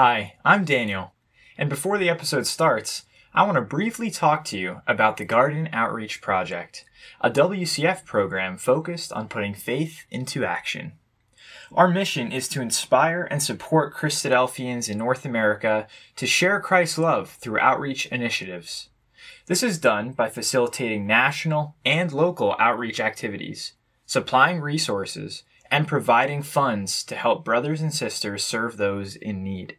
Hi, I'm Daniel, and before the episode starts, I want to briefly talk to you about the Garden Outreach Project, a WCF program focused on putting faith into action. Our mission is to inspire and support Christadelphians in North America to share Christ's love through outreach initiatives. This is done by facilitating national and local outreach activities, supplying resources, and providing funds to help brothers and sisters serve those in need.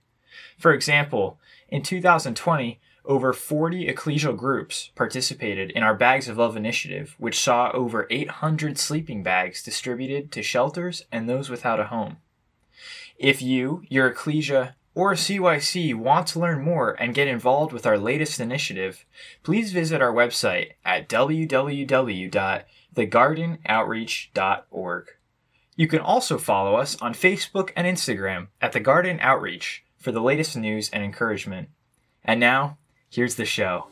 For example, in 2020, over 40 ecclesial groups participated in our Bags of Love initiative, which saw over 800 sleeping bags distributed to shelters and those without a home. If you, your ecclesia, or CYC want to learn more and get involved with our latest initiative, please visit our website at www.thegardenoutreach.org. You can also follow us on Facebook and Instagram at The Garden Outreach for the latest news and encouragement. And now, here's the show.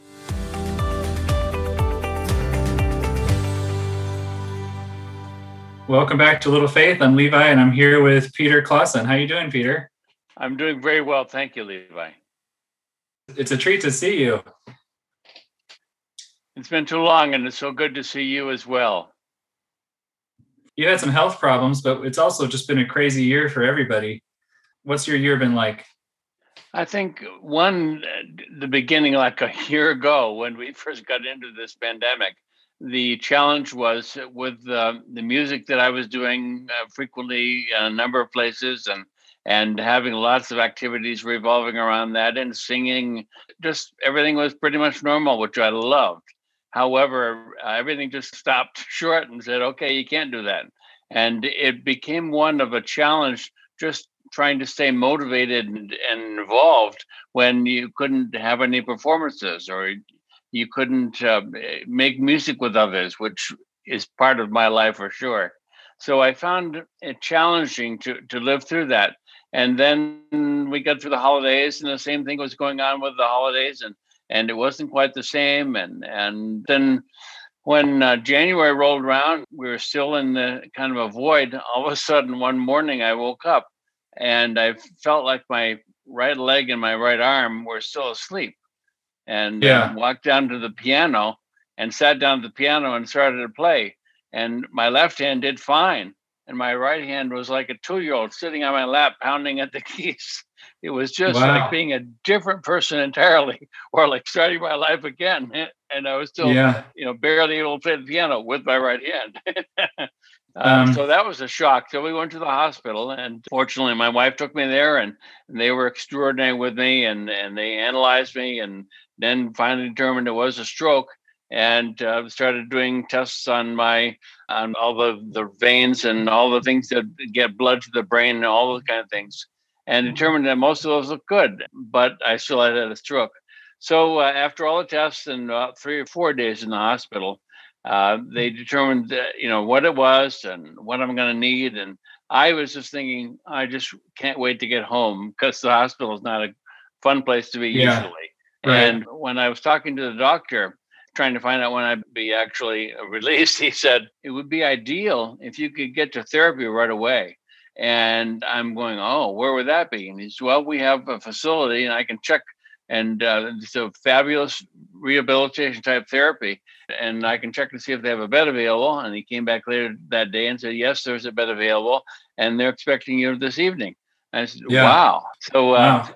Welcome back to Little Faith. I'm Levi, and I'm here with Peter Clausen. How are you doing, Peter? I'm doing very well, thank you, Levi. It's a treat to see you. It's been too long, and it's so good to see you as well. You had some health problems, but it's also just been a crazy year for everybody. What's your year been like? I think one, the beginning, like a year ago, when we first got into this pandemic, the challenge was with uh, the music that I was doing uh, frequently in a number of places and and having lots of activities revolving around that and singing. Just everything was pretty much normal, which I loved. However, uh, everything just stopped short and said, okay, you can't do that. And it became one of a challenge just trying to stay motivated and, and involved when you couldn't have any performances or you couldn't uh, make music with others, which is part of my life for sure. So I found it challenging to to live through that. And then we got through the holidays, and the same thing was going on with the holidays, and and it wasn't quite the same. And and then when uh, January rolled around, we were still in the kind of a void. All of a sudden, one morning, I woke up and I felt like my right leg and my right arm were still asleep. And uh, yeah. walked down to the piano and sat down at the piano and started to play. And my left hand did fine. And my right hand was like a two year old sitting on my lap, pounding at the keys. It was just wow. like being a different person entirely, or like starting my life again. And I was still, yeah. you know, barely able to play the piano with my right hand. Um, so that was a shock. So we went to the hospital, and fortunately, my wife took me there, and, and they were extraordinary with me, and and they analyzed me, and then finally determined it was a stroke, and uh, started doing tests on my on all the the veins and all the things that get blood to the brain and all those kind of things, and mm-hmm. determined that most of those look good, but I still had a stroke. So uh, after all the tests and about three or four days in the hospital, uh, they determined that, you know what it was and what I'm going to need. And I was just thinking, I just can't wait to get home because the hospital is not a fun place to be yeah. usually. Right. And when I was talking to the doctor, trying to find out when I'd be actually released, he said it would be ideal if you could get to therapy right away. And I'm going, oh, where would that be? And he said, well, we have a facility and I can check and uh, it's a fabulous rehabilitation type therapy. And I can check to see if they have a bed available. And he came back later that day and said, yes, there's a bed available, and they're expecting you this evening. And I said, yeah. wow. So uh,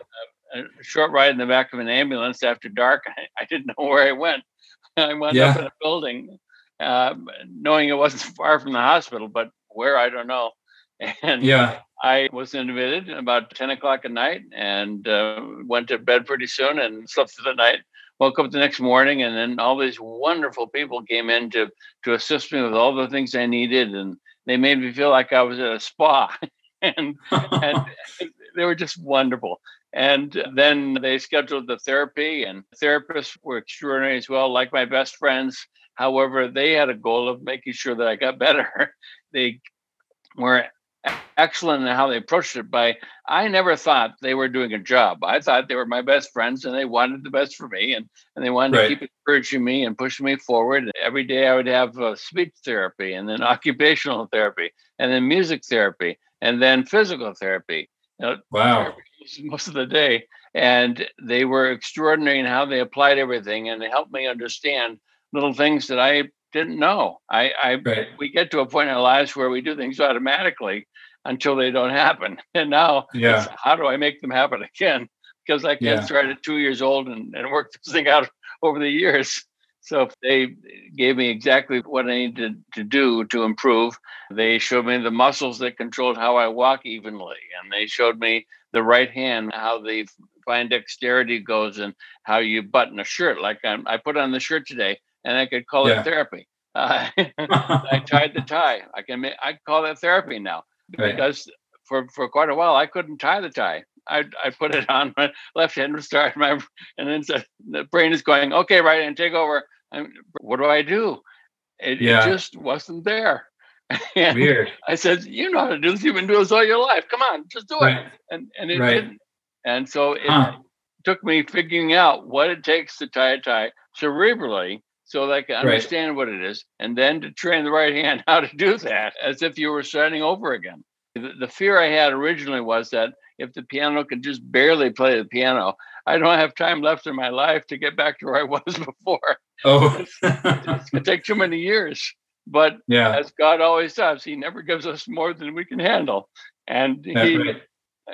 wow. a short ride in the back of an ambulance after dark. I, I didn't know where I went. I wound yeah. up in a building, uh, knowing it wasn't far from the hospital, but where I don't know. And yeah, I was admitted about 10 o'clock at night and uh, went to bed pretty soon and slept through the night. Woke up the next morning, and then all these wonderful people came in to to assist me with all the things I needed, and they made me feel like I was at a spa, and and they were just wonderful. And then they scheduled the therapy, and therapists were extraordinary as well, like my best friends. However, they had a goal of making sure that I got better. they were excellent in how they approached it by i never thought they were doing a job i thought they were my best friends and they wanted the best for me and, and they wanted right. to keep encouraging me and pushing me forward every day i would have uh, speech therapy and then occupational therapy and then music therapy and then physical therapy You know, wow. Most of the day. And they were extraordinary in how they applied everything and they helped me understand little things that I didn't know. I, I right. we get to a point in our lives where we do things automatically until they don't happen. And now yeah. how do I make them happen again? Because I can't yeah. start at two years old and, and work this thing out over the years. So if they gave me exactly what I needed to do to improve. They showed me the muscles that controlled how I walk evenly, and they showed me the right hand, how the fine dexterity goes, and how you button a shirt. Like I'm, i put on the shirt today, and I could call yeah. it therapy. Uh, I tied the tie. I can make, I call it therapy now right. because for for quite a while I couldn't tie the tie. I I put it on my left hand, start my, and then the brain is going, okay, right, and take over. I'm, what do I do? It, yeah. it just wasn't there. And Weird. I said, you know how to do this. You've been doing this all your life. Come on, just do right. it. And and it right. didn't. And so it huh. took me figuring out what it takes to tie a tie cerebrally so I can understand right. what it is, and then to train the right hand how to do that as if you were starting over again. The, the fear I had originally was that if the piano could just barely play the piano, I don't have time left in my life to get back to where I was before. Oh, it's, it's going to take too many years. But yeah. as God always does, He never gives us more than we can handle. And He right.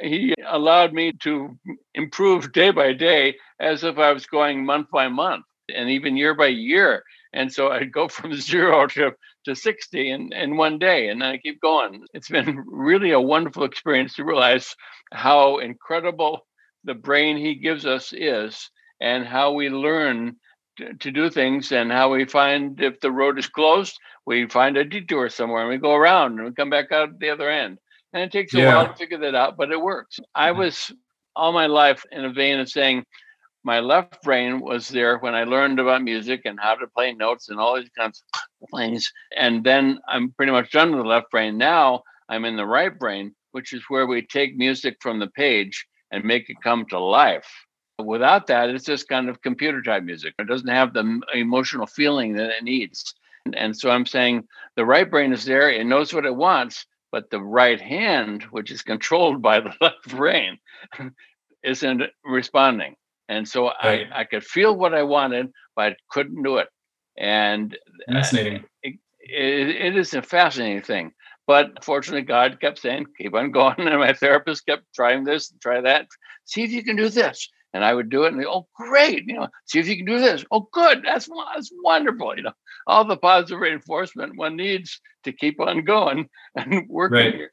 He allowed me to improve day by day as if I was going month by month and even year by year. And so I'd go from zero to, to 60 in, in one day, and I keep going. It's been really a wonderful experience to realize how incredible the brain he gives us is and how we learn to, to do things and how we find if the road is closed, we find a detour somewhere and we go around and we come back out the other end. And it takes a yeah. while to figure that out, but it works. I mm. was all my life in a vein of saying, my left brain was there when I learned about music and how to play notes and all these kinds of things. And then I'm pretty much done with the left brain. Now I'm in the right brain, which is where we take music from the page and make it come to life. Without that, it's just kind of computer type music. It doesn't have the emotional feeling that it needs. And so I'm saying the right brain is there, it knows what it wants, but the right hand, which is controlled by the left brain, isn't responding. And so right. I, I could feel what I wanted, but I couldn't do it. And uh, fascinating. It, it, it is a fascinating thing. But fortunately, God kept saying, keep on going. And my therapist kept trying this, and try that. See if you can do this. And I would do it and they, oh, great. You know, see if you can do this. Oh, good. That's, that's wonderful. You know, all the positive reinforcement one needs to keep on going and working right.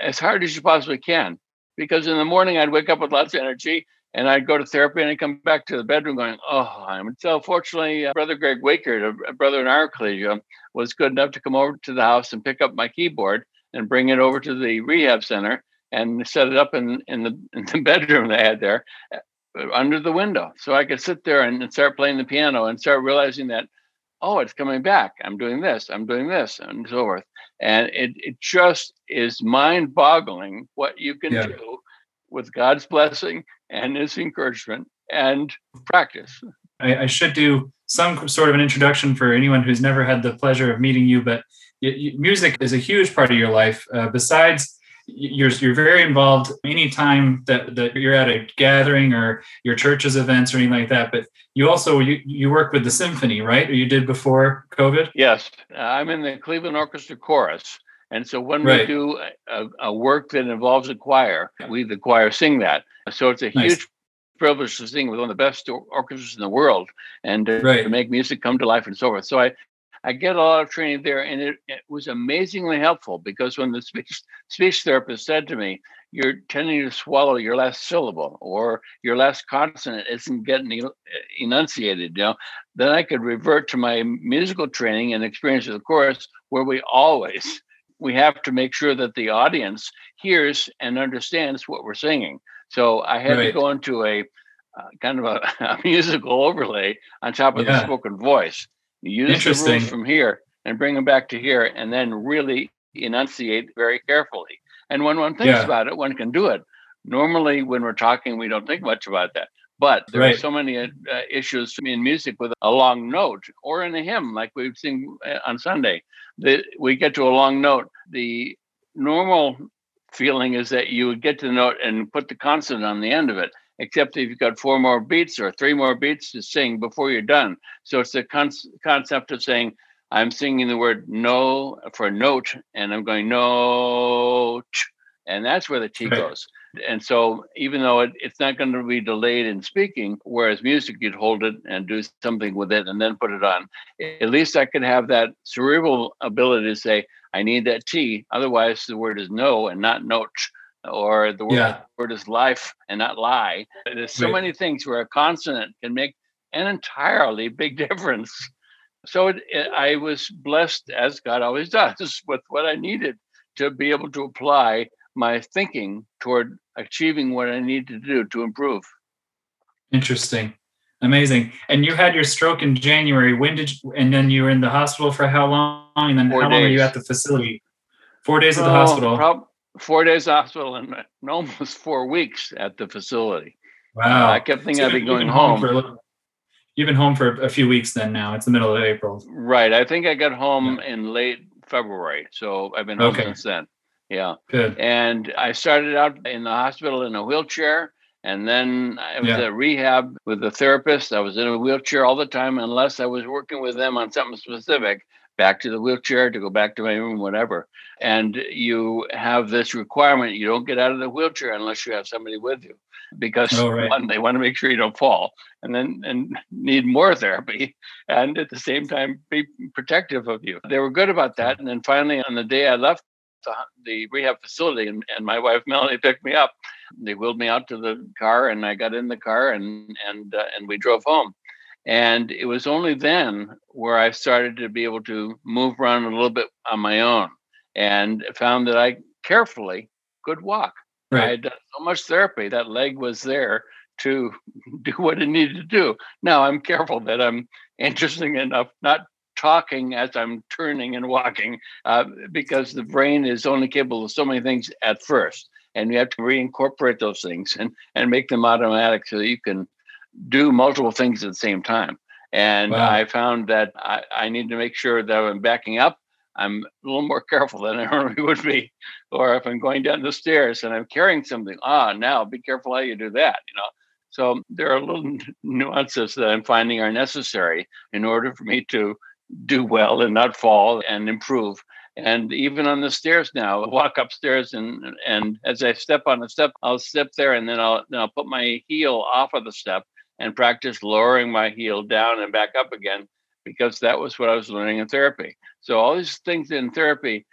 as hard as you possibly can. Because in the morning, I'd wake up with lots of energy and I'd go to therapy and I'd come back to the bedroom going, oh, I'm so fortunately, uh, Brother Greg Waker, a, brother in our collegium, was good enough to come over to the house and pick up my keyboard and bring it over to the rehab center and set it up in, in, the, in the bedroom they had there uh, under the window. So I could sit there and, and start playing the piano and start realizing that, oh, it's coming back. I'm doing this, I'm doing this, and so forth. And it, it just is mind boggling what you can yeah. do with God's blessing and His encouragement and practice. I, I, should do some sort of an introduction for anyone who's never had the pleasure of meeting you, but music is a huge part of your life. Uh, besides, you're you're very involved anytime that, that you're at a gathering or your church's events or anything like that. But you also you, you work with the symphony, right? Or you did before COVID? Yes, I'm in the Cleveland Orchestra Chorus. And so when right. we do a, a, work that involves a choir, we the choir sing that. So it's a nice. huge privilege to sing with one of the best orchestras in the world and to, right. to, make music come to life and so forth. So I, I get a lot of training there, and it, it was amazingly helpful because when the speech speech therapist said to me, "You're tending to swallow your last syllable, or your last consonant isn't getting enunciated," you know, then I could revert to my musical training and experience of the chorus, where we always we have to make sure that the audience hears and understands what we're singing. So I had right. to go into a uh, kind of a, a, musical overlay on top of yeah. the spoken voice. Use the rules from here and bring them back to here, and then really enunciate very carefully. And when one thinks yeah. about it, one can do it. Normally, when we're talking, we don't think much about that. But there right. are so many uh, issues to me in music with a long note or in a hymn, like we sing uh, on Sunday, that we get to a long note. The normal feeling is that you would get to the note and put the consonant on the end of it, except if you've got four more beats or three more beats to sing before you're done. So it's the con- concept of saying, I'm singing the word no for note, and I'm going no, and that's where the T goes. And so, even though it, it's not going to be delayed in speaking, whereas music, you'd hold it and do something with it and then put it on, at least I could have that cerebral ability to say, I need that T. Otherwise, the word is no and not note, or the word, yeah. word is life and not lie. There's so right. many things where a consonant can make an entirely big difference. So it, it, I was blessed, as God always does, with what I needed to be able to apply my thinking toward achieving what I need to do to improve. Interesting. Amazing. And you had your stroke in January. When did you, and then you were in the hospital for how long? And then four how days. long were you at the facility? Four days at the oh, hospital. Prob- four days hospital and almost four weeks at the facility. Wow. Uh, I kept thinking so I'd be going home. home for you've been home for a few weeks then now. It's the middle of April. Right. I think I got home yeah. in late February. So I've been home okay. since then. Yeah. Good. And I started out in the hospital in a wheelchair. And then I was yeah. at rehab with a therapist. I was in a wheelchair all the time, unless I was working with them on something specific. Back to the wheelchair to go back to my room, whatever. And you have this requirement you don't get out of the wheelchair unless you have somebody with you because oh, right. one, they want to make sure you don't fall and then and need more therapy and at the same time be protective of you. They were good about that. And then finally on the day I left the, the rehab facility, and, and my wife Melanie picked me up. They wheeled me out to the car, and I got in the car, and and uh, and we drove home. And it was only then where I started to be able to move around a little bit on my own, and found that I carefully could walk. Right. I had done so much therapy that leg was there to do what it needed to do. Now I'm careful that I'm interesting enough not talking as I'm turning and walking uh, because the brain is only capable of so many things at first. And you have to reincorporate those things and, and make them automatic so that you can do multiple things at the same time. And wow. I found that I, I need to make sure that I'm backing up. I'm a little more careful than I normally would be. Or if I'm going down the stairs and I'm carrying something, ah, now be careful how you do that, you know. So there are little nuances that I'm finding are necessary in order for me to do well and not fall and improve. And even on the stairs now, I walk upstairs and and as I step on a step, I'll step there and then I'll then I'll put my heel off of the step and practice lowering my heel down and back up again because that was what I was learning in therapy. So all these things in therapy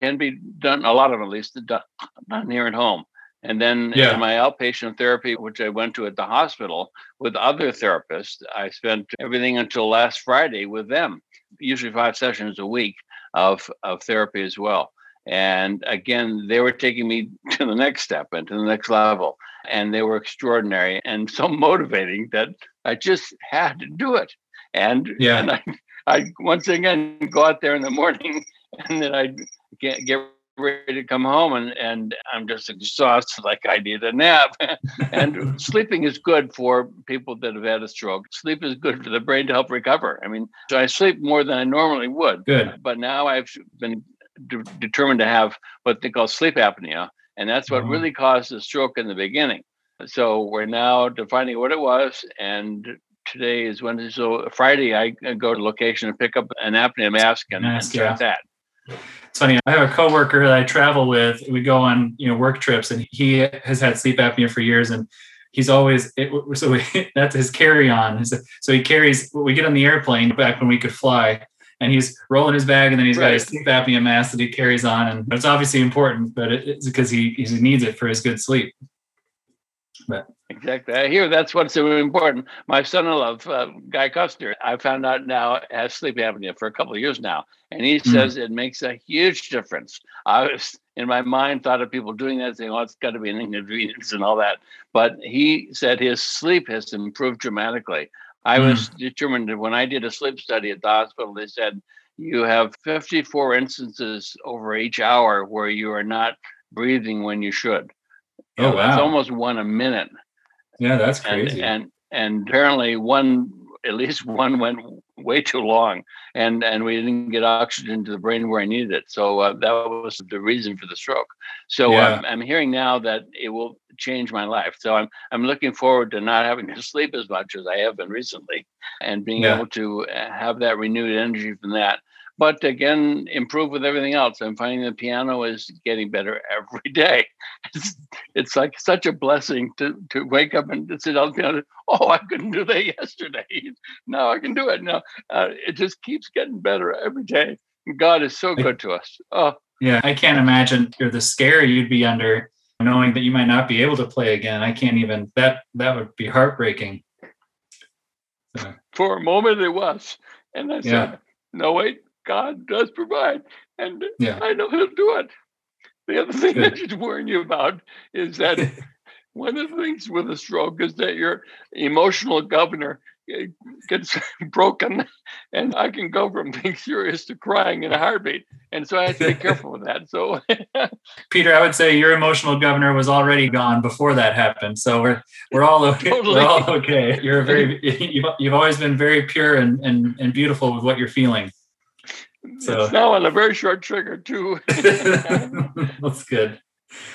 can be done, a lot of them at least, done, done here at home. And then yeah. in my outpatient therapy, which I went to at the hospital with other therapists, I spent everything until last Friday with them, usually five sessions a week of, of therapy as well. And again, they were taking me to the next step and to the next level. And they were extraordinary and so motivating that I just had to do it. And, yeah. and I, I once again go out there in the morning and then I get, get ready to come home and, and I'm just exhausted, like I need a nap. and sleeping is good for people that have had a stroke. Sleep is good for the brain to help recover. I mean, so I sleep more than I normally would. Good. But now I've been de- determined to have what they call sleep apnea. And that's what oh. really caused the stroke in the beginning. So we're now defining what it was. And today is Wednesday. So Friday, I go to location and pick up an apnea mask and, mask, and yeah. that. It's funny. I have a coworker that I travel with. We go on, you know, work trips, and he has had sleep apnea for years, and he's always it, so we, that's his carry-on. So he carries. We get on the airplane back when we could fly, and he's rolling his bag, and then he's right. got his sleep apnea mask that he carries on, and it's obviously important, but it's because he he needs it for his good sleep. But exactly, I hear that's what's so important. My son-in-law, uh, Guy Custer, I found out now has sleep apnea for a couple of years now, and he mm says it makes a huge difference. I was in my mind thought of people doing that, saying, "Oh, it's got to be an inconvenience and all that," but he said his sleep has improved dramatically. I mm was determined that when I did a sleep study at the hospital, they said you have 54 instances over each hour where you are not breathing when you should. Oh, wow. It's almost one a minute. Yeah, that's crazy. And, and, and apparently one, at least one went way too long, and and we didn't get oxygen to the brain where I needed it. So uh, that was the reason for the stroke. So Yeah. um, I'm hearing now that it will change my life. So I'm I'm looking forward to not having to sleep as much as I have been recently, and being Yeah. able to uh, have that renewed energy from that. But again, improve with everything else. I'm finding the piano is getting better every day. It's, it's like such a blessing to to wake up and sit on the piano. Oh, I couldn't do that yesterday. Now I can do it. Now uh, it just keeps getting better every day. God is so good to us. Oh, Yeah, I can't imagine the scare you'd be under knowing that you might not be able to play again. I can't even that that would be heartbreaking. So, for a moment it was, and I Yeah. said, "No, wait, God does provide, and yeah. I know He'll do it." The other thing Good. that should warn you about is that one of the things with a stroke is that your emotional governor eh, gets broken, and I can go from being serious to crying in a heartbeat, and so I have to be careful with that. So, Peter, I would say your emotional governor was already gone before that happened. So we're we're all okay. Totally. We're all okay. You're very you've, you've always been very pure and, and and beautiful with what you're feeling. So- it's now on a very short trigger too. That's good.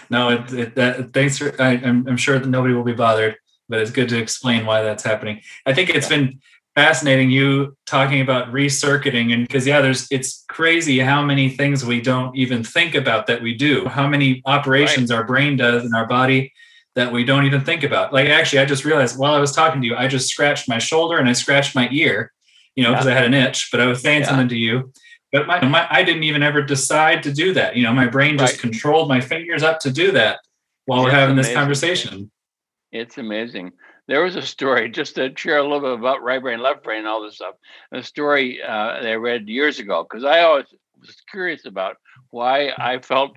No, it, it that thanks for I, I'm I'm sure that nobody will be bothered, but it's good to explain why that's happening. I think it's been fascinating you talking about recircuiting and because yeah, there's it's crazy how many things we don't even think about that we do. How many operations our brain does in our body that we don't even think about. Like actually, I just realized while I was talking to you, I just scratched my shoulder and I scratched my ear, you know, because I had an itch. But I was saying Yeah. something to you. But my, my I didn't even ever decide to do that. You know, my brain just Right. controlled my fingers up to do that while we're It's having this conversation. It's amazing. There was a story, just to share a little bit about right brain, left brain, all this stuff. A story uh, that I read years ago, because I always was curious about why I felt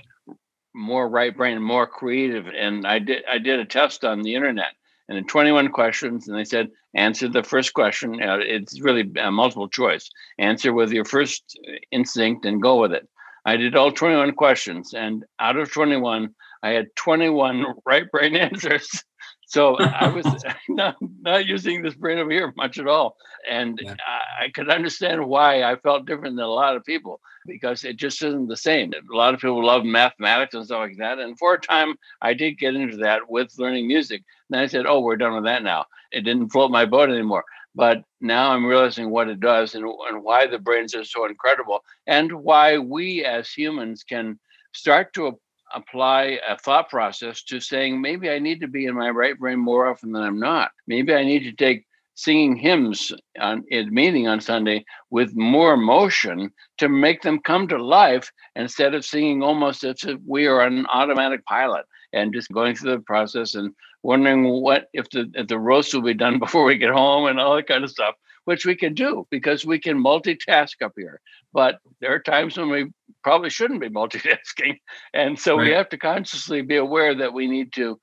more right brain, more creative. And I did I did a test on the internet, and in 21 questions, and they said answer the first question. Uh, it's really a multiple choice. Answer with your first instinct and go with it. I did all 21 questions, and out of 21, I had 21 right brain answers. So I was not, not using this brain over here much at all. And Yeah. I, I could understand why I felt different than a lot of people because it just isn't the same. A lot of people love mathematics and stuff like that. And for a time, I did get into that with learning music. And I said, oh, we're done with that now. It didn't float my boat anymore. But now I'm realizing what it does and, and why the brains are so incredible and why we as humans can start to apply a thought process to saying maybe I need to be in my right brain more often than I'm not. Maybe I need to take singing hymns on in meeting on Sunday with more emotion to make them come to life instead of singing almost as if we are on an automatic pilot and just going through the process and wondering what if the if the roast will be done before we get home and all that kind of stuff, which we can do because we can multitask up here. But there are times when we probably shouldn't be multitasking. And so we have to consciously be aware that we need to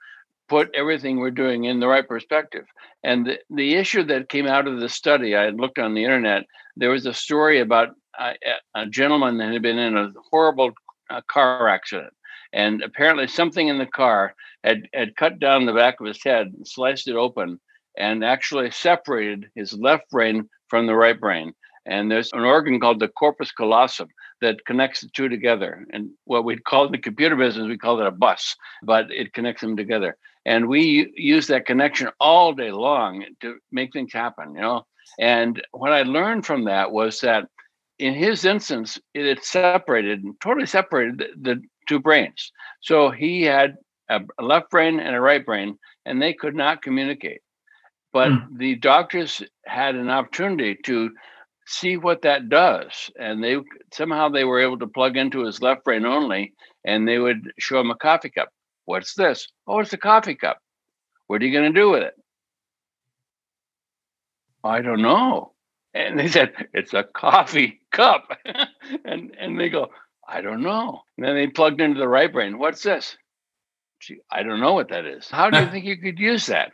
put everything we're doing in the right perspective. And the, the issue that came out of the study, I had looked on the internet, there was a story about a, a gentleman that had been in a horrible uh, car accident. And apparently, something in the car had, had cut down the back of his head, and sliced it open, and actually separated his left brain from the right brain. And there's an organ called the corpus callosum that connects the two together. And what we'd call in the computer business, we call it a bus, but it connects them together. And we use that connection all day long to make things happen, you know. And what I learned from that was that in his instance, it separated, totally separated the, the two brains. So he had a left brain and a right brain, and they could not communicate. But Hmm. the doctors had an opportunity to see what that does, and they somehow they were able to plug into his left brain only, and they would show him a coffee cup. What's this? Oh, it's a coffee cup. What are you going to do with it? I don't know. And they said, it's a coffee cup. and and they go, I don't know. And then they plugged into the right brain. What's this? Gee, I don't know what that is. How do you think you could use that?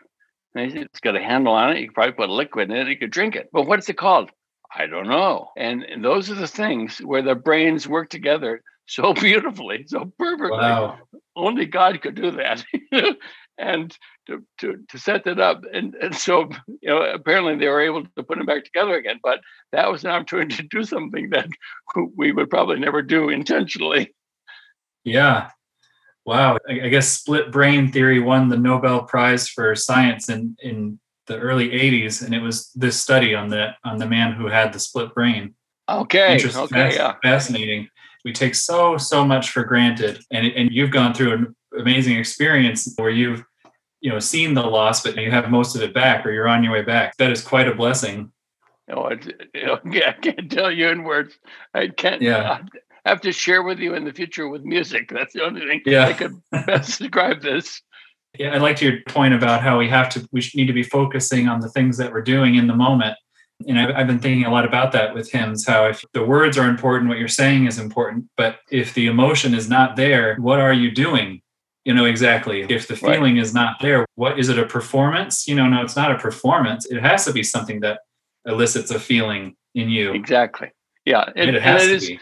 And they said, it's got a handle on it. You could probably put a liquid in it. You could drink it. But what's it called? I don't know. And those are the things where the brains work together so beautifully, so perfectly Wow. only God could do that. and to, to, to set that up. And, and so, you know, apparently they were able to put them back together again. But that was an opportunity to do something that we would probably never do intentionally. Yeah. Wow. I, guess split brain theory won the Nobel Prize for science in, in the early 80s. And it was this study on the on the man who had the split brain. Okay. Okay. Yeah. Fascinating. We take so, so much for granted. And, and you've gone through an amazing experience where you've you know seen the loss but you have most of it back or you're on your way back that is quite a blessing oh I, you know, I can't tell you in words i can't yeah have to share with you in the future with music. That's the only thing yeah. i could best describe this. Yeah i liked your point about how we have to we need to be focusing on the things that we're doing in the moment. And I've, I've been thinking a lot about that with hymns how if the words are important what you're saying is important but if the emotion is not there what are you doing? You know exactly. If the feeling right. is not there what is it a performance? You know no it's not a performance. It has to be something that elicits a feeling in you. Exactly. Yeah it, it has to is, be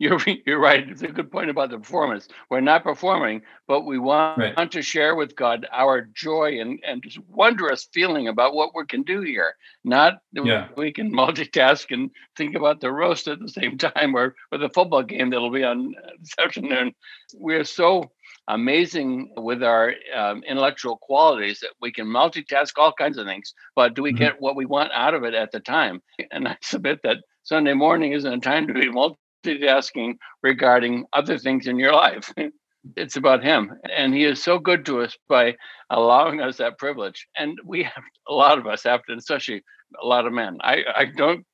you're you're right it's a good point about the performance we're not performing but we want right. to share with god our joy and and just wondrous feeling about what we can do here not yeah. we can multitask and think about the roast at the same time or or the football game that'll be on this afternoon we're so amazing with our um, intellectual qualities that we can multitask all kinds of things, but do we mm-hmm. get what we want out of it at the time? And I submit that Sunday morning isn't a time to be multitasking regarding other things in your life. it's about him and he is so good to us by allowing us that privilege and we have a lot of us have to especially a lot of men i i don't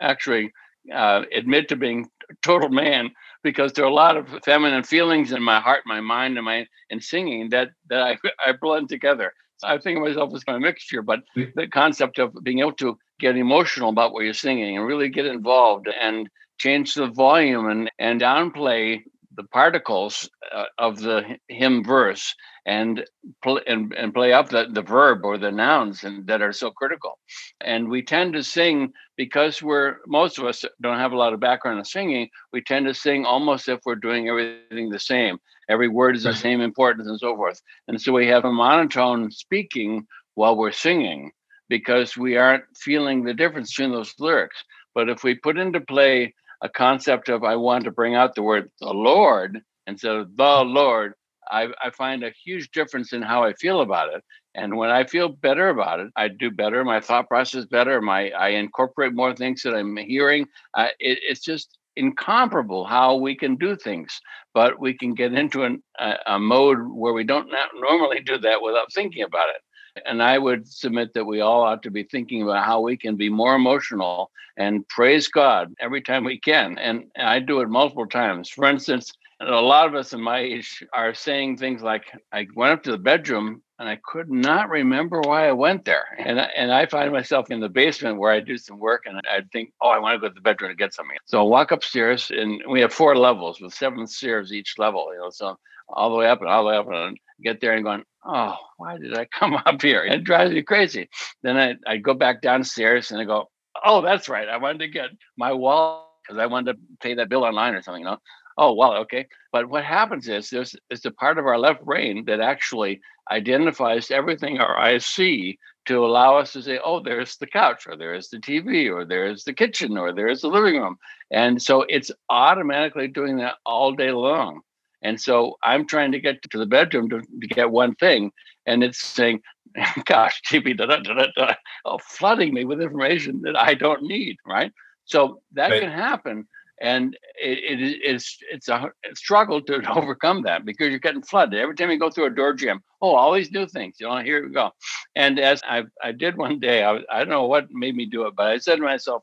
actually uh, admit to being total man because there are a lot of feminine feelings in my heart, my mind, and my and singing that that I, I blend together. So I think of myself as a mixture, but the concept of being able to get emotional about what you're singing and really get involved and change the volume and and downplay the particles uh, of the hymn verse and, pl- and and play up the, the verb or the nouns and that are so critical. And we tend to sing because we're most of us don't have a lot of background in singing we tend to sing almost if we're doing everything the same. Every word is the same importance and so forth. And so we have a monotone speaking while we're singing because we aren't feeling the difference between those lyrics. But if we put into play a concept of I want to bring out the word the Lord instead of the Lord, I, I find a huge difference in how I feel about it. And when I feel better about it, I do better. My thought process better. My I incorporate more things that I'm hearing. Uh, it, it's just incomparable how we can do things, but we can get into an, a, a mode where we don't normally do that without thinking about it. And I would submit that we all ought to be thinking about how we can be more emotional and praise God every time we can. And I do it multiple times. For instance, a lot of us in my age are saying things like, I went up to the bedroom and I could not remember why I went there. And I, and I find myself in the basement where I do some work and I think, oh, I want to go to the bedroom to get something. So I walk upstairs and we have four levels with seven stairs each level, you know, so all the way up and all the way up and get there and going, oh, why did I come up here? It drives me crazy. Then I, I go back downstairs and I go, oh, that's right. I wanted to get my wallet because I wanted to pay that bill online or something, you know. Oh, well, okay. But what happens is there's it's a part of our left brain that actually identifies everything our eyes see to allow us to say, oh, there's the couch, or there's the TV, or there's the kitchen, or there's the living room. And so it's automatically doing that all day long. And so I'm trying to get to the bedroom to, to get one thing, and it's saying, gosh, TV, da, da, da, da, oh, flooding me with information that I don't need, right? So that right. can happen. And it, it, it's it's a struggle to overcome that because you're getting flooded every time you go through a door jamb. Oh, all these new things, you know. Here we go. And as I I did one day, I I don't know what made me do it, but I said to myself,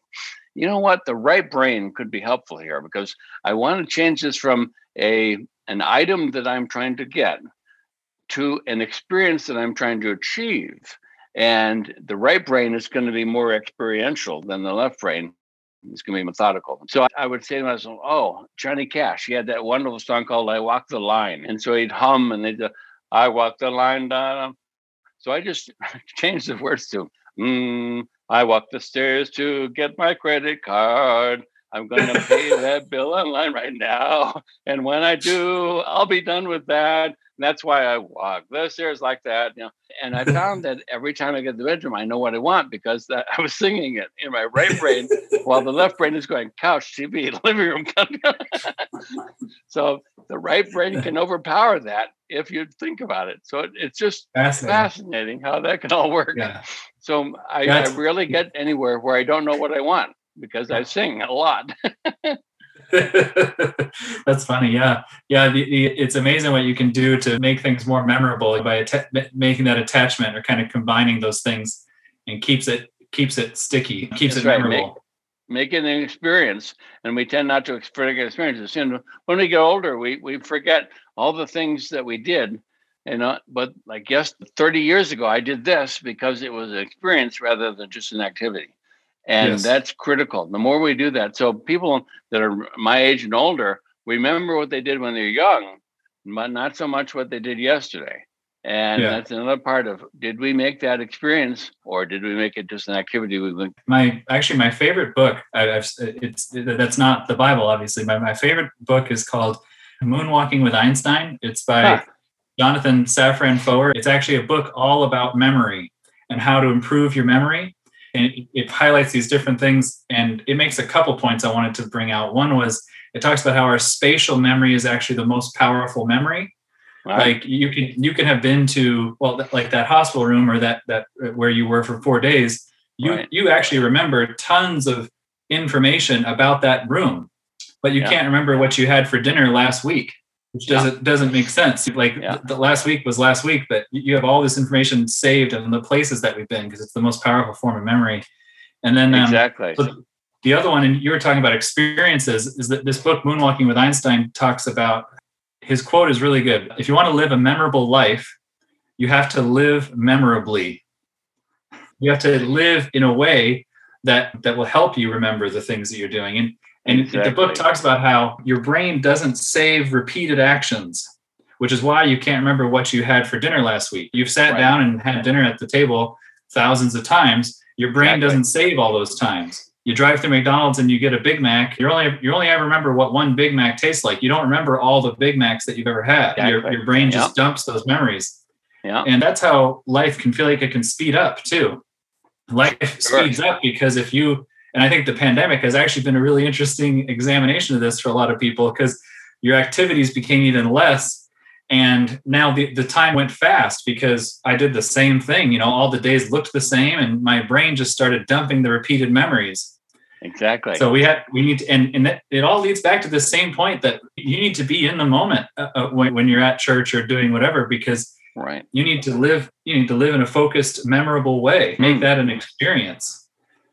you know what, the right brain could be helpful here because I want to change this from a an item that I'm trying to get to an experience that I'm trying to achieve. And the right brain is going to be more experiential than the left brain. It's going to be methodical. So I would say to myself, oh, Johnny Cash, he had that wonderful song called I Walk the Line. And so he'd hum and they'd go, I walk the line down. So I just changed the words to, mm, I walk the stairs to get my credit card. I'm going to pay that bill online right now. And when I do, I'll be done with that. And that's why I walk the stairs like that. You know, and I found that every time I get to the bedroom, I know what I want because that, I was singing it in my right brain while the left brain is going couch, TV, living room. so the right brain can overpower that if you think about it. So it, it's just fascinating. fascinating. how that can all work. Yeah. So I, I rarely get anywhere where I don't know what I want because I sing a lot. That's funny. Yeah. Yeah. The, the, it's amazing what you can do to make things more memorable by att- making that attachment or kind of combining those things and keeps it, keeps it sticky, keeps That's it right. memorable. Make, it an experience. And we tend not to forget experiences. And when we get older, we, we forget all the things that we did. And uh, but like yes, 30 years ago, I did this because it was an experience rather than just an activity and yes. that's critical the more we do that so people that are my age and older remember what they did when they're young but not so much what they did yesterday and yeah. that's another part of did we make that experience or did we make it just an activity we went my actually my favorite book I, have it's that's not the bible obviously my, my favorite book is called moonwalking with einstein it's by huh. jonathan safran foer it's actually a book all about memory and how to improve your memory and it, it, highlights these different things and it makes a couple points i wanted to bring out one was it talks about how our spatial memory is actually the most powerful memory like you can you can have been to well like that hospital room or that that where you were for four days you right. you actually remember tons of information about that room but you yeah. can't remember what you had for dinner last week which doesn't yeah. doesn't make sense. Like yeah. the, the last week was last week, but you have all this information saved in the places that we've been because it's the most powerful form of memory. And then um, exactly. So the other one, and you were talking about experiences, is that this book, Moonwalking with Einstein, talks about his quote is really good. If you want to live a memorable life, you have to live memorably. You have to live in a way that that will help you remember the things that you're doing. And and exactly. the book talks about how your brain doesn't save repeated actions, which is why you can't remember what you had for dinner last week. You've sat right. down and had dinner at the table thousands of times. Your brain exactly. doesn't save all those times. You drive through McDonald's and you get a Big Mac. You're only you only ever remember what one Big Mac tastes like. You don't remember all the Big Macs that you've ever had. Exactly. Your, your brain just dumps those memories. Yeah. And that's how life can feel like it can speed up too. Life sure. speeds up because if you and I think the pandemic has actually been a really interesting examination of this for a lot of people because your activities became even less. And now the, the time went fast because I did the same thing. You know, all the days looked the same and my brain just started dumping the repeated memories. Exactly. So we had, we need to, and, and it, it all leads back to the same point that you need to be in the moment uh, uh, when, when you're at church or doing whatever, because right. you need to live, you need to live in a focused, memorable way, make mm. that an experience.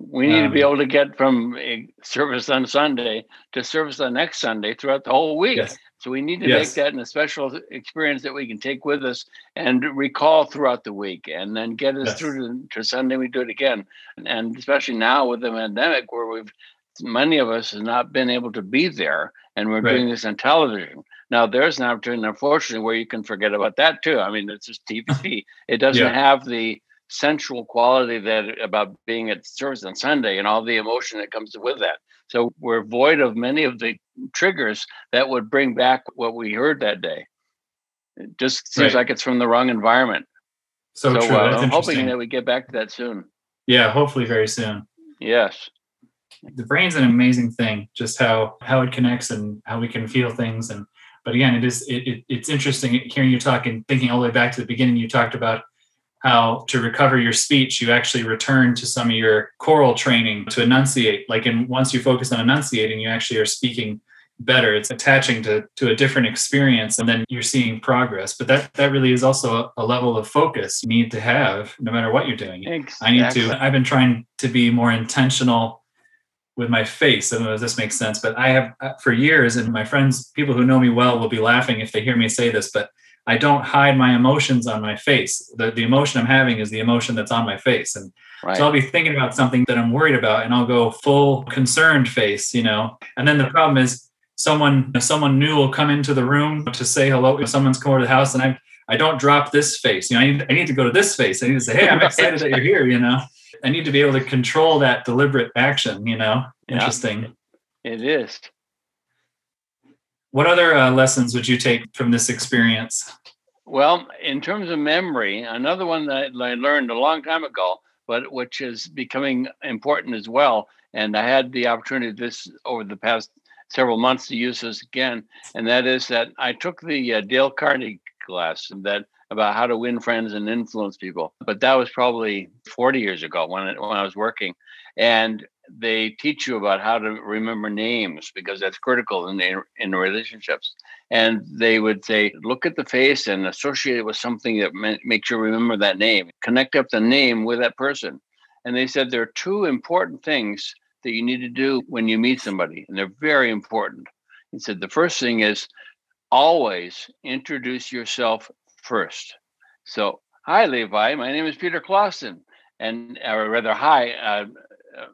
We need um, to be um, able to get from a service on Sunday to service on next Sunday throughout the whole week. Yes. So we need to yes. make that in a special experience that we can take with us and recall throughout the week and then get us yes. through to, to, Sunday. We do it again. And especially now with the pandemic where we've, many of us have not been able to be there and we're right. doing this on television. Now there's an opportunity, unfortunately, where you can forget about that too. I mean, it's just TV. It doesn't yeah. have the sensual quality that about being at service on Sunday and all the emotion that comes with that. So we're void of many of the triggers that would bring back what we heard that day. It just seems right. like it's from the wrong environment. So, so true. Uh, I'm hoping that we get back to that soon. Yeah, hopefully very soon. Yes. The brain's an amazing thing, just how how it connects and how we can feel things. And but again, it is it, it it's interesting hearing you talk and thinking all the way back to the beginning. You talked about how to recover your speech, you actually return to some of your choral training to enunciate. Like, and once you focus on enunciating, you actually are speaking better. It's attaching to to a different experience, and then you're seeing progress. But that that really is also a, a level of focus you need to have, no matter what you're doing. Exactly. I need to. I've been trying to be more intentional with my face. I don't know if this makes sense, but I have uh, for years, and my friends, people who know me well, will be laughing if they hear me say this, but I don't hide my emotions on my face. The, the emotion I'm having is the emotion that's on my face. And right. so I'll be thinking about something that I'm worried about and I'll go full concerned face, you know. And then the problem is someone someone new will come into the room to say hello. Someone's come over to the house and I I don't drop this face. You know, I need, I need to go to this face. I need to say, hey, I'm excited that you're here, you know. I need to be able to control that deliberate action, you know. Interesting. It is. What other uh, lessons would you take from this experience? Well, in terms of memory, another one that I learned a long time ago, but which is becoming important as well. And I had the opportunity this over the past several months to use this again, and that is that I took the uh, Dale Carnegie class that about how to win friends and influence people. But that was probably 40 years ago when when I was working, and they teach you about how to remember names because that's critical in in relationships. And they would say, look at the face and associate it with something that makes you remember that name. Connect up the name with that person. And they said there are two important things that you need to do when you meet somebody, and they're very important. He said the first thing is always introduce yourself first. So, hi, Levi. My name is Peter Clausen, and or rather, hi, uh,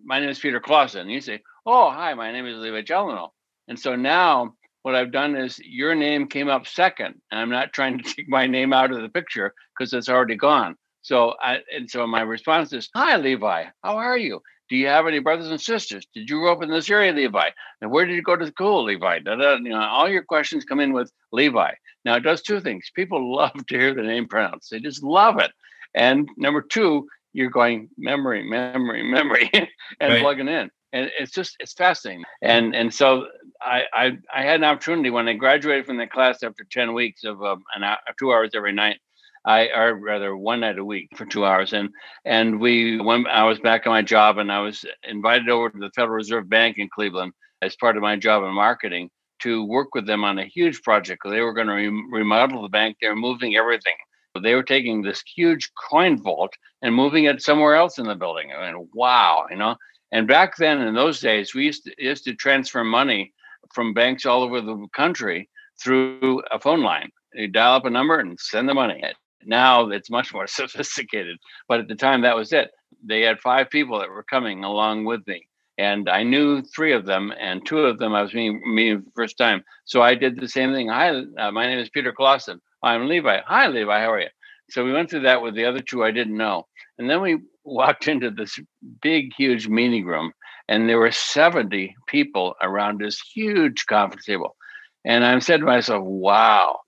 my name is Peter Clausen. And you say, oh, hi, my name is Levi Gelano. And so now what I've done is your name came up second, and I'm not trying to take my name out of the picture because it's already gone. So I and so my response is, "Hi, Levi. How are you? Do you have any brothers and sisters? Did you grow up in this area, Levi? And where did you go to school, Levi? Da, da, you know, all your questions come in with Levi. Now it does two things. People love to hear the name pronounced. They just love it. And number two, you're going memory, memory, memory, and right. plugging in. And it's just it's fascinating. And and so I, I I had an opportunity when I graduated from the class after ten weeks of um, an hour, two hours every night I or rather one night a week for two hours. And and we when I was back on my job and I was invited over to the Federal Reserve Bank in Cleveland as part of my job in marketing to work with them on a huge project. They were going to re- remodel the bank. They were moving everything. They were taking this huge coin vault and moving it somewhere else in the building. I mean, wow, you know. And back then, in those days, we used to, used to transfer money from banks all over the country through a phone line. You dial up a number and send the money. Now it's much more sophisticated, but at the time that was it. They had five people that were coming along with me, and I knew three of them, and two of them I was meeting, meeting first time. So I did the same thing. Hi, uh, my name is Peter Clausen. I'm Levi. Hi, Levi. How are you? So we went through that with the other two I didn't know, and then we walked into this big, huge meeting room, and there were 70 people around this huge conference table. And I said to myself, wow,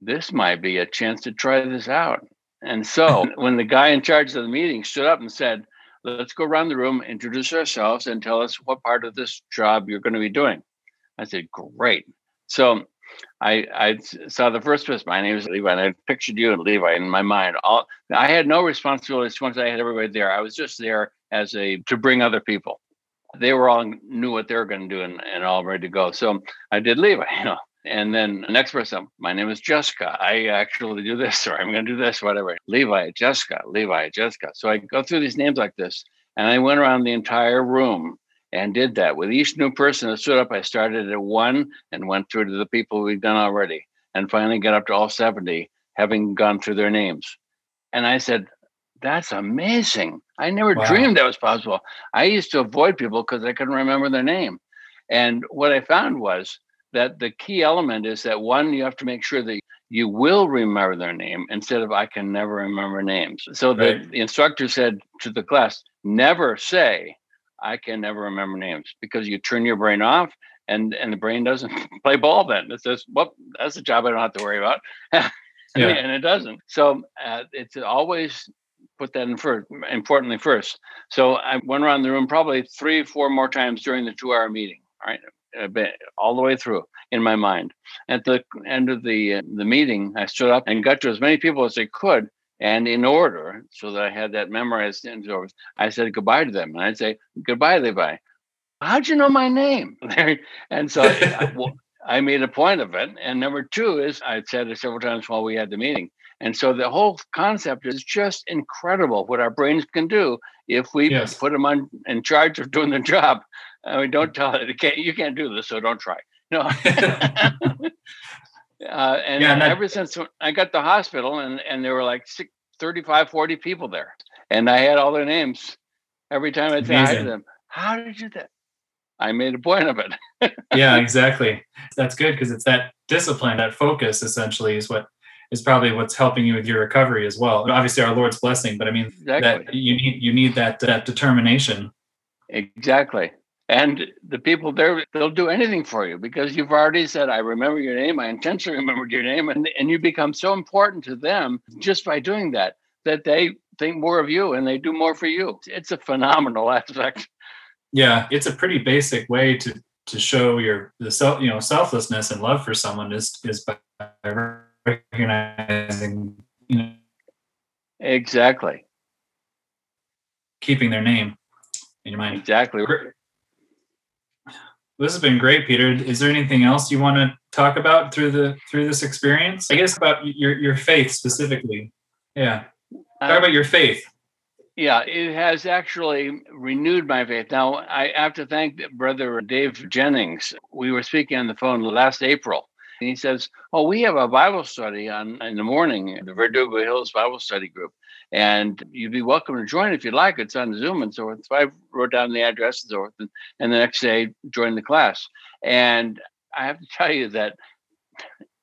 this might be a chance to try this out. And so when the guy in charge of the meeting stood up and said, let's go around the room, introduce ourselves, and tell us what part of this job you're going to be doing. I said, great. So I, I saw the first person. My name is Levi, and I pictured you and Levi in my mind. All I had no responsibilities once I had everybody there. I was just there as a to bring other people. They were all knew what they were going to do and, and all ready to go. So I did Levi. You know, and then the next person, my name is Jessica. I actually do this, or I'm going to do this, whatever. Levi, Jessica, Levi, Jessica. So I go through these names like this, and I went around the entire room and did that. With each new person that stood up, I started at one and went through to the people we'd done already, and finally got up to all 70, having gone through their names. And I said, that's amazing. I never wow. dreamed that was possible. I used to avoid people because I couldn't remember their name. And what I found was that the key element is that one, you have to make sure that you will remember their name instead of I can never remember names. So right. the, the instructor said to the class, never say I can never remember names because you turn your brain off and and the brain doesn't play ball then. It says, well, that's a job I don't have to worry about. yeah. and it doesn't. So uh, it's always put that in first, importantly first. So I went around the room probably three, four more times during the two hour meeting. All right all the way through in my mind. At the end of the uh, the meeting, I stood up and got to as many people as I could, and in order, so that I had that memorized. Into, I said goodbye to them, and I'd say goodbye, Levi. How'd you know my name? and so I, well, I made a point of it. And number two is I'd said it several times while we had the meeting. And so the whole concept is just incredible what our brains can do if we yes. put them on in charge of doing the job. I mean, don't tell it. Can't, you can't do this, so don't try. No. Uh, and, yeah, and that, ever since I got the hospital, and, and there were like six, 35, 40 people there, and I had all their names. Every time I'd say hi to them, how did you do that? I made a point of it. yeah, exactly. That's good because it's that discipline, that focus essentially is what is probably what's helping you with your recovery as well. Obviously our Lord's blessing, but I mean exactly. that you need you need that that determination. Exactly And the people there, they'll do anything for you because you've already said, I remember your name. I intentionally remembered your name. And, and you become so important to them just by doing that, that they think more of you and they do more for you. It's a phenomenal aspect. Yeah, it's a pretty basic way to to show your the self you know selflessness and love for someone is is by recognizing you know exactly keeping their name in your mind exactly this has been great peter. Is there anything else you want to talk about through the through this experience? I guess about your your faith specifically. Yeah. Talk about your faith. Yeah, it has actually renewed my faith. Now, I have to thank Brother Dave Jennings. We were speaking on the phone last April, and he says, "Oh, we have a Bible study on in the morning, the Verdugo Hills Bible Study Group, and you'd be welcome to join if you'd like. It's on Zoom and so forth." So I wrote down the address and so forth, and, and the next day joined the class. And I have to tell you that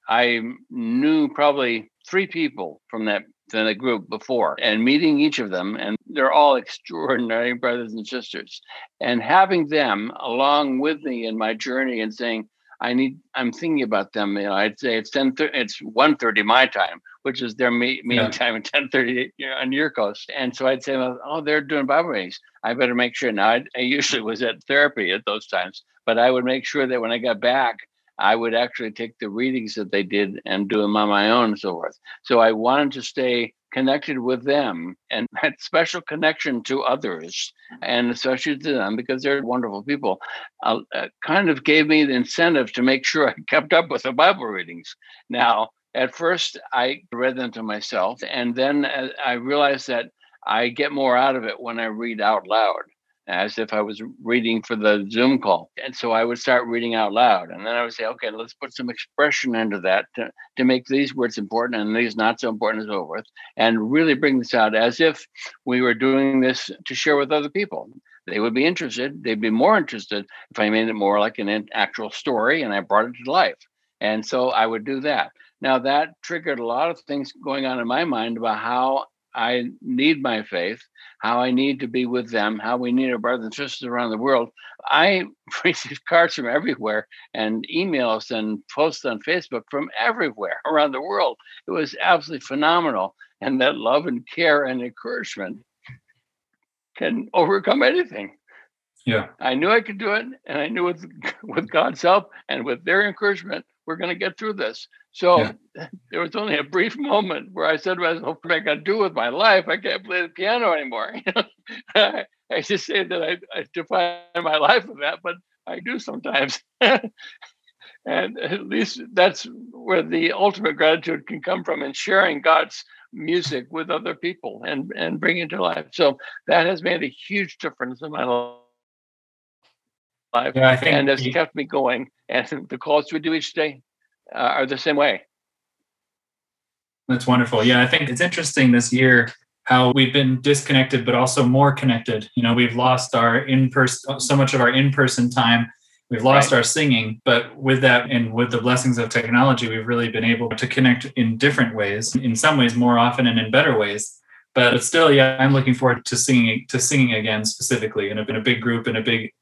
I knew probably three people from that than the group before and meeting each of them and they're all extraordinary brothers and sisters and having them along with me in my journey and saying i need i'm thinking about them you know i'd say it's 10 it's 1.30 my time which is their meet, meeting yeah. time at 10.30 on your coast and so i'd say oh they're doing bible meetings i better make sure now I, I usually was at therapy at those times but i would make sure that when i got back I would actually take the readings that they did and do them on my own and so forth. So I wanted to stay connected with them and that special connection to others and especially to them because they're wonderful people uh, uh, kind of gave me the incentive to make sure I kept up with the Bible readings. Now, at first, I read them to myself, and then uh, I realized that I get more out of it when I read out loud as if I was reading for the Zoom call. And so I would start reading out loud. And then I would say, okay, let's put some expression into that to, to make these words important and these not so important and so forth. And really bring this out as if we were doing this to share with other people. They would be interested. They'd be more interested if I made it more like an actual story and I brought it to life. And so I would do that. Now, that triggered a lot of things going on in my mind about how I need my faith, how I need to be with them, how we need our brothers and sisters around the world. I receive cards from everywhere and emails and posts on Facebook from everywhere around the world. It was absolutely phenomenal. And that love and care and encouragement can overcome anything. Yeah. I knew I could do it. And I knew with, with God's help and with their encouragement, we're going to get through this. So yeah. there was only a brief moment where I said to myself, what am I going to do with my life? I can't play the piano anymore. I, I just say that I, I define my life with that, but I do sometimes. and at least that's where the ultimate gratitude can come from in sharing God's music with other people and, and bring it to life. So that has made a huge difference in my life. Yeah, I think and has kept me going. And the calls we do each day uh, are the same way. That's wonderful. Yeah, I think it's interesting this year how we've been disconnected, but also more connected. You know, we've lost our in person, so much of our in person time. We've lost right. our singing, but with that and with the blessings of technology, we've really been able to connect in different ways, in some ways more often and in better ways. But still, yeah, I'm looking forward to singing to singing again specifically in a, in a big group in a big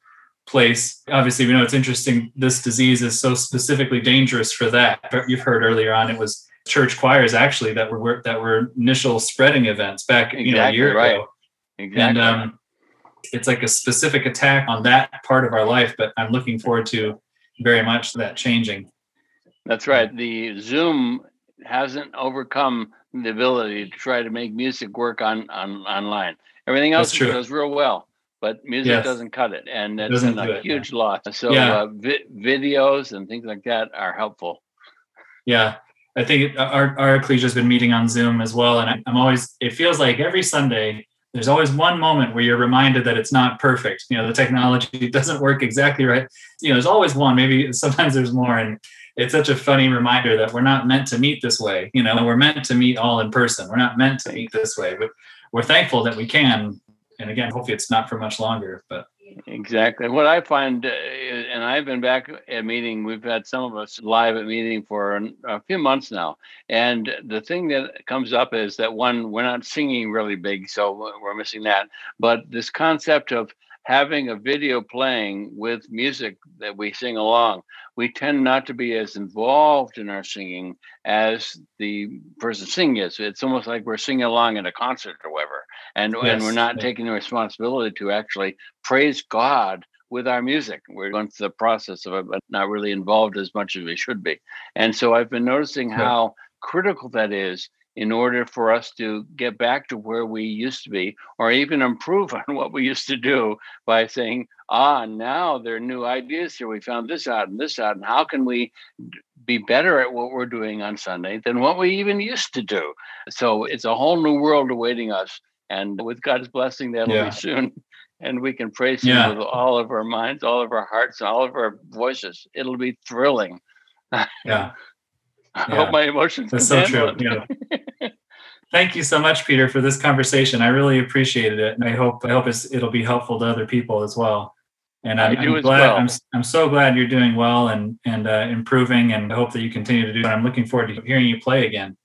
place. Obviously, we know it's interesting. This disease is so specifically dangerous for that. But you've heard earlier on it was church choirs actually that were that were initial spreading events back exactly, you know a year right. ago. Exactly. And um, it's like a specific attack on that part of our life. But I'm looking forward to very much that changing. That's right. The Zoom hasn't overcome the ability to try to make music work on on online. Everything else does real well but music yes. doesn't cut it, and it's been a it, huge yeah. loss. So yeah. uh, vi- videos and things like that are helpful. Yeah, I think our our ecclesia has been meeting on Zoom as well, and I'm always. It feels like every Sunday there's always one moment where you're reminded that it's not perfect. You know, the technology doesn't work exactly right. You know, there's always one. Maybe sometimes there's more, and it's such a funny reminder that we're not meant to meet this way. You know, we're meant to meet all in person. We're not meant to meet this way, but we're thankful that we can and again, hopefully it's not for much longer. But exactly what I find, uh, and I've been back at meeting. We've had some of us live at meeting for a few months now, and the thing that comes up is that one, we're not singing really big, so we're missing that. But this concept of having a video playing with music that we sing along, we tend not to be as involved in our singing as the person singing is. It's almost like we're singing along in a concert or whatever, and yes. and we're not taking the responsibility to actually praise God with our music. We're going through the process of it, but not really involved as much as we should be. And so I've been noticing how critical that is in order for us to get back to where we used to be or even improve on what we used to do by saying ah now there are new ideas here we found this out and this out and how can we be better at what we're doing on sunday than what we even used to do so it's a whole new world awaiting us and with god's blessing that'll yeah. be soon and we can praise yeah. him with all of our minds all of our hearts and all of our voices it'll be thrilling yeah I yeah. hope my emotions. That's so true. Yeah. Thank you so much, Peter, for this conversation. I really appreciated it, and I hope I hope it'll be helpful to other people as well. And I'm, I'm glad well. I'm, I'm so glad you're doing well and and uh, improving, and I hope that you continue to do. That. I'm looking forward to hearing you play again.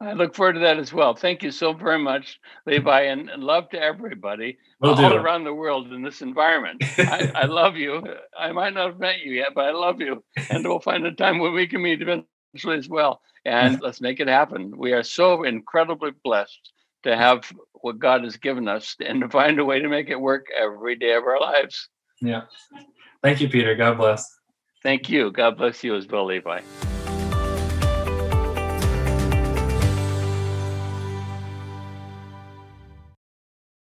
I look forward to that as well. Thank you so very much, Levi, and, love to everybody Will all do. around the world in this environment. I, I, love you. I might not have met you yet, but I love you, and we'll find a time when we can meet eventually as well. And let's make it happen. We are so incredibly blessed to have what God has given us and to find a way to make it work every day of our lives. Yeah. Thank you, Peter. God bless. Thank you. God bless you as well, Levi.